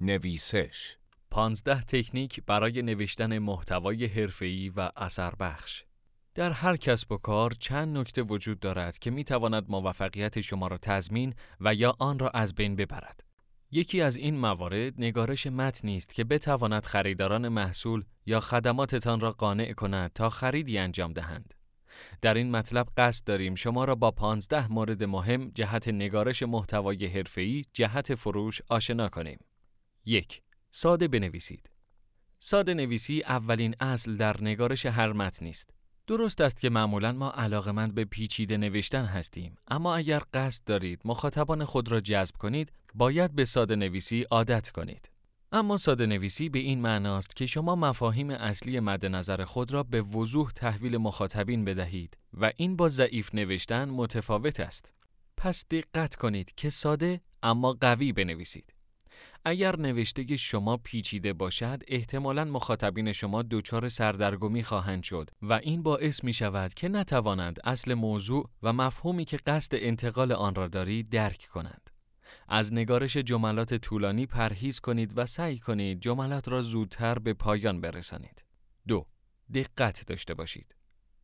نویسش 15 تکنیک برای نوشتن محتوای حرفه‌ای و اثر بخش. در هر کسب و کار چند نکته وجود دارد که می تواند موفقیت شما را تضمین و یا آن را از بین ببرد. یکی از این موارد نگارش متنی است که بتواند خریداران محصول یا خدماتتان را قانع کند تا خریدی انجام دهند. در این مطلب قصد داریم شما را با 15 مورد مهم جهت نگارش محتوای حرفه‌ای جهت فروش آشنا کنیم. یک ساده بنویسید. ساده نویسی اولین اصل در نگارش هر متنی است. درست است که معمولا ما علاقمند به پیچیده نوشتن هستیم اما اگر قصد دارید مخاطبان خود را جذب کنید باید به ساده نویسی عادت کنید اما ساده نویسی به این معناست که شما مفاهیم اصلی مد نظر خود را به وضوح تحویل مخاطبین بدهید و این با ضعیف نوشتن متفاوت است پس دقت کنید که ساده اما قوی بنویسید اگر نوشته شما پیچیده باشد احتمالا مخاطبین شما دچار سردرگمی خواهند شد و این باعث می شود که نتوانند اصل موضوع و مفهومی که قصد انتقال آن را دارید درک کنند. از نگارش جملات طولانی پرهیز کنید و سعی کنید جملات را زودتر به پایان برسانید. دو دقت داشته باشید.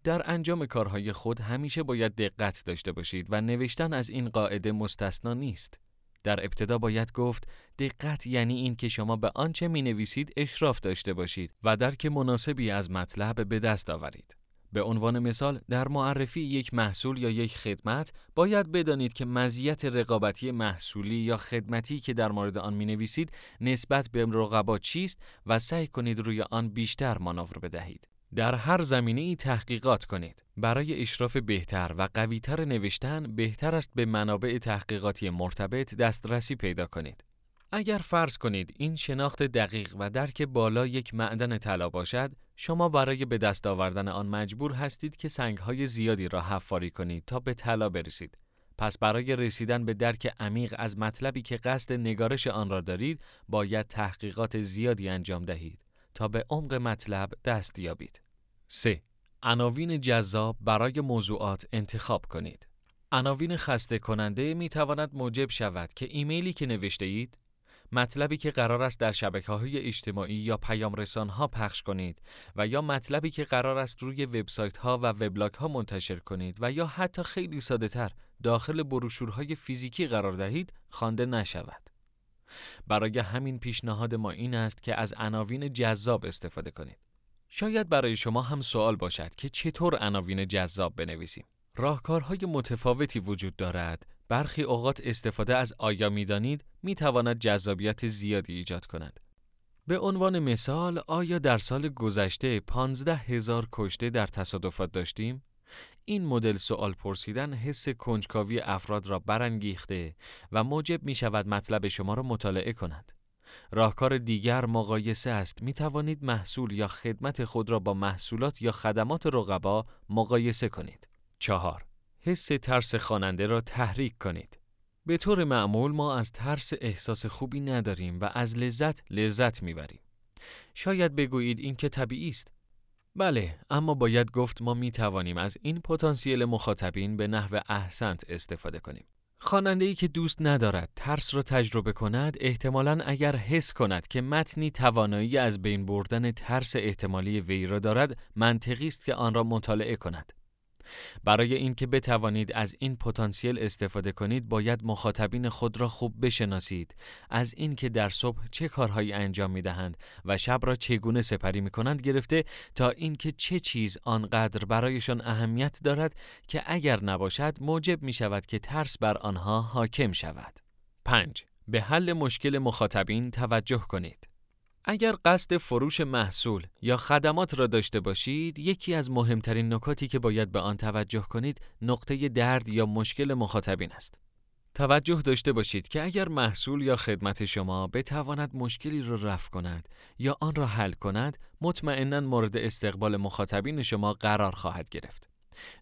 در انجام کارهای خود همیشه باید دقت داشته باشید و نوشتن از این قاعده مستثنا نیست. در ابتدا باید گفت دقت یعنی این که شما به آنچه می نویسید اشراف داشته باشید و درک مناسبی از مطلب به دست آورید. به عنوان مثال در معرفی یک محصول یا یک خدمت باید بدانید که مزیت رقابتی محصولی یا خدمتی که در مورد آن می نویسید نسبت به رقبا چیست و سعی کنید روی آن بیشتر مانور بدهید. در هر زمینه ای تحقیقات کنید. برای اشراف بهتر و قویتر نوشتن بهتر است به منابع تحقیقاتی مرتبط دسترسی پیدا کنید. اگر فرض کنید این شناخت دقیق و درک بالا یک معدن طلا باشد، شما برای به دست آوردن آن مجبور هستید که سنگهای زیادی را حفاری کنید تا به طلا برسید. پس برای رسیدن به درک عمیق از مطلبی که قصد نگارش آن را دارید، باید تحقیقات زیادی انجام دهید تا به عمق مطلب دست یابید. 3. عناوین جذاب برای موضوعات انتخاب کنید. عناوین خسته کننده می تواند موجب شود که ایمیلی که نوشته اید مطلبی که قرار است در شبکه های اجتماعی یا پیام رسان ها پخش کنید و یا مطلبی که قرار است روی وبسایت ها و وبلاگ ها منتشر کنید و یا حتی خیلی ساده تر داخل بروشورهای فیزیکی قرار دهید خوانده نشود. برای همین پیشنهاد ما این است که از عناوین جذاب استفاده کنید. شاید برای شما هم سوال باشد که چطور عناوین جذاب بنویسیم. راهکارهای متفاوتی وجود دارد. برخی اوقات استفاده از آیا می‌دانید می تواند جذابیت زیادی ایجاد کند. به عنوان مثال آیا در سال گذشته 15 هزار کشته در تصادفات داشتیم؟ این مدل سوال پرسیدن حس کنجکاوی افراد را برانگیخته و موجب می شود مطلب شما را مطالعه کند. راهکار دیگر مقایسه است. می توانید محصول یا خدمت خود را با محصولات یا خدمات رقبا مقایسه کنید. چهار حس ترس خواننده را تحریک کنید. به طور معمول ما از ترس احساس خوبی نداریم و از لذت لذت می‌بریم. شاید بگویید این که طبیعی است. بله، اما باید گفت ما می توانیم از این پتانسیل مخاطبین به نحو احسنت استفاده کنیم. خواننده ای که دوست ندارد ترس را تجربه کند احتمالا اگر حس کند که متنی توانایی از بین بردن ترس احتمالی وی را دارد منطقی است که آن را مطالعه کند. برای اینکه بتوانید از این پتانسیل استفاده کنید باید مخاطبین خود را خوب بشناسید. از اینکه در صبح چه کارهایی انجام می دهند و شب را چگونه سپری می کنند گرفته تا اینکه چه چیز آنقدر برایشان اهمیت دارد که اگر نباشد موجب می شود که ترس بر آنها حاکم شود. 5. به حل مشکل مخاطبین توجه کنید. اگر قصد فروش محصول یا خدمات را داشته باشید، یکی از مهمترین نکاتی که باید به آن توجه کنید، نقطه درد یا مشکل مخاطبین است. توجه داشته باشید که اگر محصول یا خدمت شما بتواند مشکلی را رفع کند یا آن را حل کند، مطمئنا مورد استقبال مخاطبین شما قرار خواهد گرفت.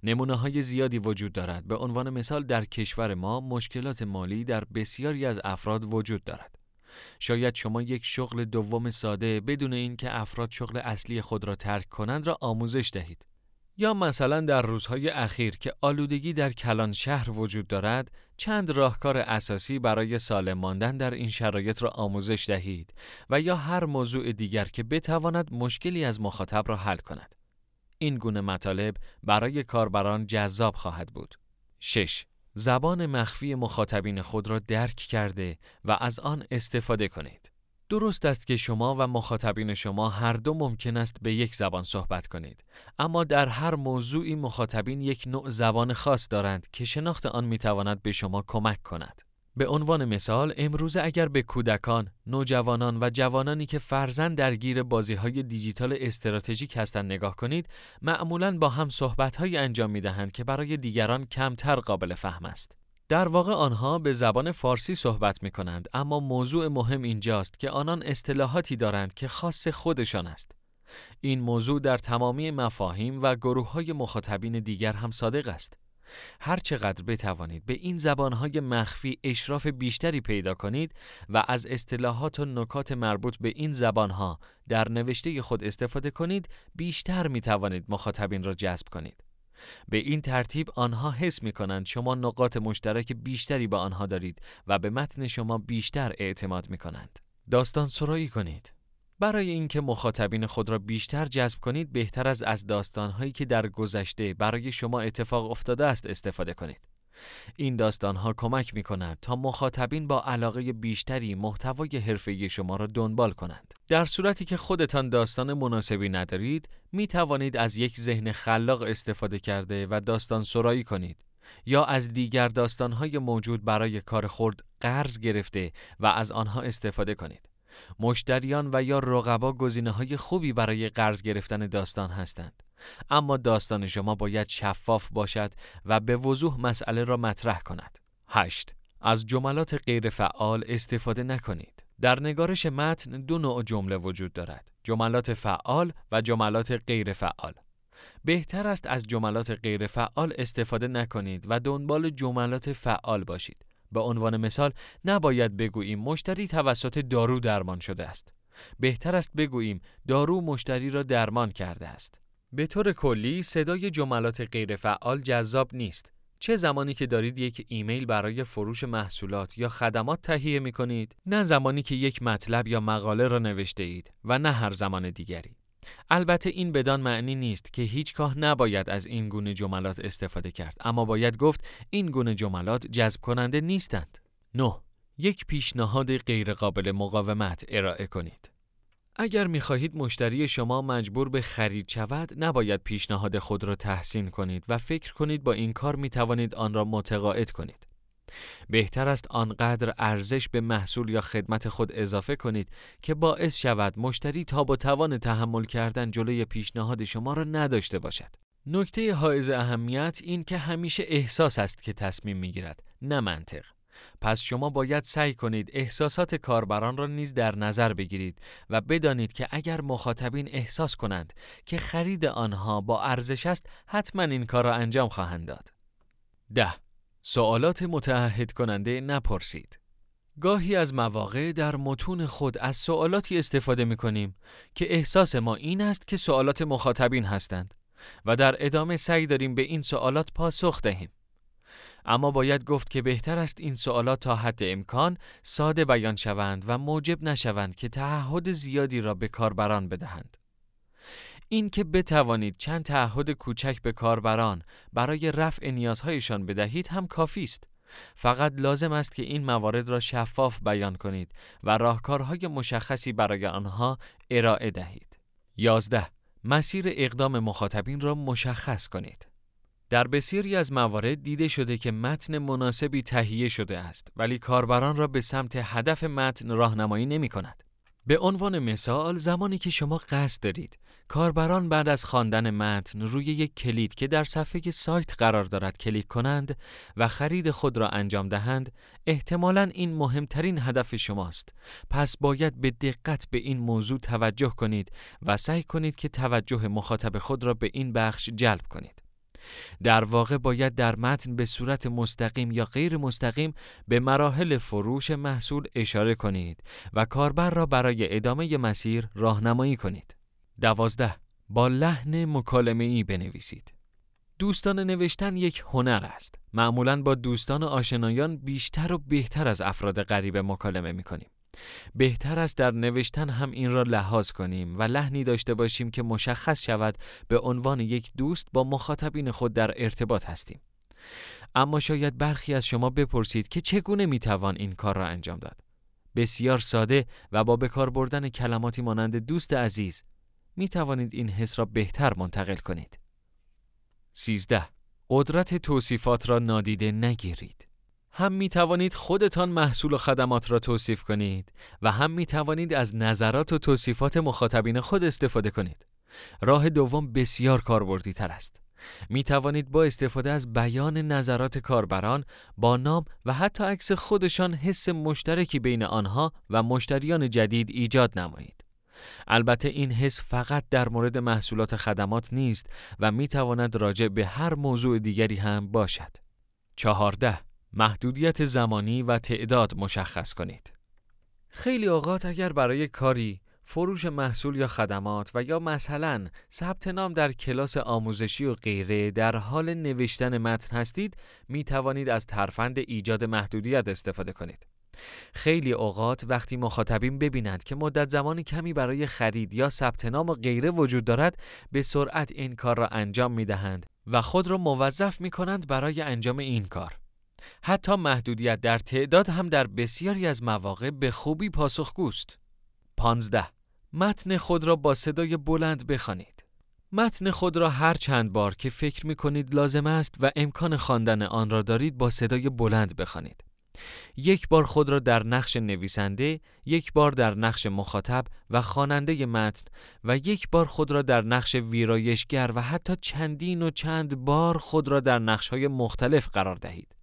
نمونه های زیادی وجود دارد. به عنوان مثال در کشور ما مشکلات مالی در بسیاری از افراد وجود دارد. شاید شما یک شغل دوم ساده بدون اینکه افراد شغل اصلی خود را ترک کنند را آموزش دهید. یا مثلا در روزهای اخیر که آلودگی در کلان شهر وجود دارد، چند راهکار اساسی برای سالم ماندن در این شرایط را آموزش دهید و یا هر موضوع دیگر که بتواند مشکلی از مخاطب را حل کند. این گونه مطالب برای کاربران جذاب خواهد بود. 6. زبان مخفی مخاطبین خود را درک کرده و از آن استفاده کنید. درست است که شما و مخاطبین شما هر دو ممکن است به یک زبان صحبت کنید اما در هر موضوعی مخاطبین یک نوع زبان خاص دارند که شناخت آن می تواند به شما کمک کند به عنوان مثال امروزه اگر به کودکان، نوجوانان و جوانانی که فرزن درگیر بازی های دیجیتال استراتژیک هستند نگاه کنید معمولا با هم صحبت انجام می دهند که برای دیگران کمتر قابل فهم است در واقع آنها به زبان فارسی صحبت می کنند اما موضوع مهم اینجاست که آنان اصطلاحاتی دارند که خاص خودشان است. این موضوع در تمامی مفاهیم و گروه های مخاطبین دیگر هم صادق است. هر چقدر بتوانید به این زبانهای مخفی اشراف بیشتری پیدا کنید و از اصطلاحات و نکات مربوط به این زبانها در نوشته خود استفاده کنید بیشتر می توانید مخاطبین را جذب کنید. به این ترتیب آنها حس می کنند شما نقاط مشترک بیشتری با آنها دارید و به متن شما بیشتر اعتماد می کنند. داستان سرایی کنید. برای اینکه مخاطبین خود را بیشتر جذب کنید بهتر از از داستانهایی که در گذشته برای شما اتفاق افتاده است استفاده کنید. این داستانها کمک می کند تا مخاطبین با علاقه بیشتری محتوای حرفه‌ای شما را دنبال کنند. در صورتی که خودتان داستان مناسبی ندارید، می توانید از یک ذهن خلاق استفاده کرده و داستان سرایی کنید. یا از دیگر داستانهای موجود برای کار خورد قرض گرفته و از آنها استفاده کنید. مشتریان و یا رقبا گزینه های خوبی برای قرض گرفتن داستان هستند. اما داستان شما باید شفاف باشد و به وضوح مسئله را مطرح کند. 8. از جملات غیر فعال استفاده نکنید. در نگارش متن دو نوع جمله وجود دارد. جملات فعال و جملات غیر فعال. بهتر است از جملات غیر فعال استفاده نکنید و دنبال جملات فعال باشید. به عنوان مثال نباید بگوییم مشتری توسط دارو درمان شده است. بهتر است بگوییم دارو مشتری را درمان کرده است. به طور کلی صدای جملات غیرفعال جذاب نیست. چه زمانی که دارید یک ایمیل برای فروش محصولات یا خدمات تهیه می کنید، نه زمانی که یک مطلب یا مقاله را نوشته اید و نه هر زمان دیگری. البته این بدان معنی نیست که هیچگاه نباید از این گونه جملات استفاده کرد، اما باید گفت این گونه جملات جذب کننده نیستند. 9. یک پیشنهاد غیرقابل مقاومت ارائه کنید. اگر می خواهید مشتری شما مجبور به خرید شود، نباید پیشنهاد خود را تحسین کنید و فکر کنید با این کار می توانید آن را متقاعد کنید. بهتر است آنقدر ارزش به محصول یا خدمت خود اضافه کنید که باعث شود مشتری تا با توان تحمل کردن جلوی پیشنهاد شما را نداشته باشد. نکته حائز اهمیت این که همیشه احساس است که تصمیم می گیرد، نه منطق. پس شما باید سعی کنید احساسات کاربران را نیز در نظر بگیرید و بدانید که اگر مخاطبین احساس کنند که خرید آنها با ارزش است حتما این کار را انجام خواهند داد. ده سوالات متعهد کننده نپرسید. گاهی از مواقع در متون خود از سوالاتی استفاده می کنیم که احساس ما این است که سوالات مخاطبین هستند و در ادامه سعی داریم به این سوالات پاسخ دهیم. اما باید گفت که بهتر است این سوالات تا حد امکان ساده بیان شوند و موجب نشوند که تعهد زیادی را به کاربران بدهند. این که بتوانید چند تعهد کوچک به کاربران برای رفع نیازهایشان بدهید هم کافی است. فقط لازم است که این موارد را شفاف بیان کنید و راهکارهای مشخصی برای آنها ارائه دهید. 11. مسیر اقدام مخاطبین را مشخص کنید. در بسیاری از موارد دیده شده که متن مناسبی تهیه شده است ولی کاربران را به سمت هدف متن راهنمایی نمی کند. به عنوان مثال زمانی که شما قصد دارید کاربران بعد از خواندن متن روی یک کلید که در صفحه سایت قرار دارد کلیک کنند و خرید خود را انجام دهند احتمالا این مهمترین هدف شماست. پس باید به دقت به این موضوع توجه کنید و سعی کنید که توجه مخاطب خود را به این بخش جلب کنید. در واقع باید در متن به صورت مستقیم یا غیر مستقیم به مراحل فروش محصول اشاره کنید و کاربر را برای ادامه مسیر راهنمایی کنید. دوازده با لحن مکالمه ای بنویسید. دوستان نوشتن یک هنر است. معمولا با دوستان و آشنایان بیشتر و بهتر از افراد غریب مکالمه می کنیم. بهتر است در نوشتن هم این را لحاظ کنیم و لحنی داشته باشیم که مشخص شود به عنوان یک دوست با مخاطبین خود در ارتباط هستیم. اما شاید برخی از شما بپرسید که چگونه می توان این کار را انجام داد. بسیار ساده و با بکار بردن کلماتی مانند دوست عزیز می توانید این حس را بهتر منتقل کنید. 13. قدرت توصیفات را نادیده نگیرید. هم می توانید خودتان محصول و خدمات را توصیف کنید و هم می توانید از نظرات و توصیفات مخاطبین خود استفاده کنید. راه دوم بسیار کاربردی تر است. می توانید با استفاده از بیان نظرات کاربران با نام و حتی عکس خودشان حس مشترکی بین آنها و مشتریان جدید ایجاد نمایید. البته این حس فقط در مورد محصولات خدمات نیست و می تواند راجع به هر موضوع دیگری هم باشد. چهارده محدودیت زمانی و تعداد مشخص کنید. خیلی اوقات اگر برای کاری فروش محصول یا خدمات و یا مثلا ثبت نام در کلاس آموزشی و غیره در حال نوشتن متن هستید می توانید از ترفند ایجاد محدودیت استفاده کنید. خیلی اوقات وقتی مخاطبین ببینند که مدت زمانی کمی برای خرید یا ثبت نام و غیره وجود دارد به سرعت این کار را انجام می دهند و خود را موظف می کنند برای انجام این کار. حتی محدودیت در تعداد هم در بسیاری از مواقع به خوبی پاسخگوست. 15. متن خود را با صدای بلند بخوانید. متن خود را هر چند بار که فکر می کنید لازم است و امکان خواندن آن را دارید با صدای بلند بخوانید. یک بار خود را در نقش نویسنده، یک بار در نقش مخاطب و خواننده متن و یک بار خود را در نقش ویرایشگر و حتی چندین و چند بار خود را در نقش‌های مختلف قرار دهید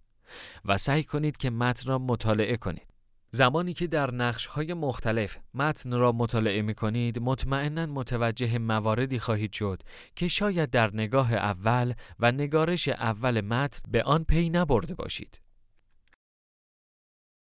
و سعی کنید که متن را مطالعه کنید. زمانی که در نقش های مختلف متن را مطالعه می کنید مطمئنا متوجه مواردی خواهید شد که شاید در نگاه اول و نگارش اول متن به آن پی نبرده باشید.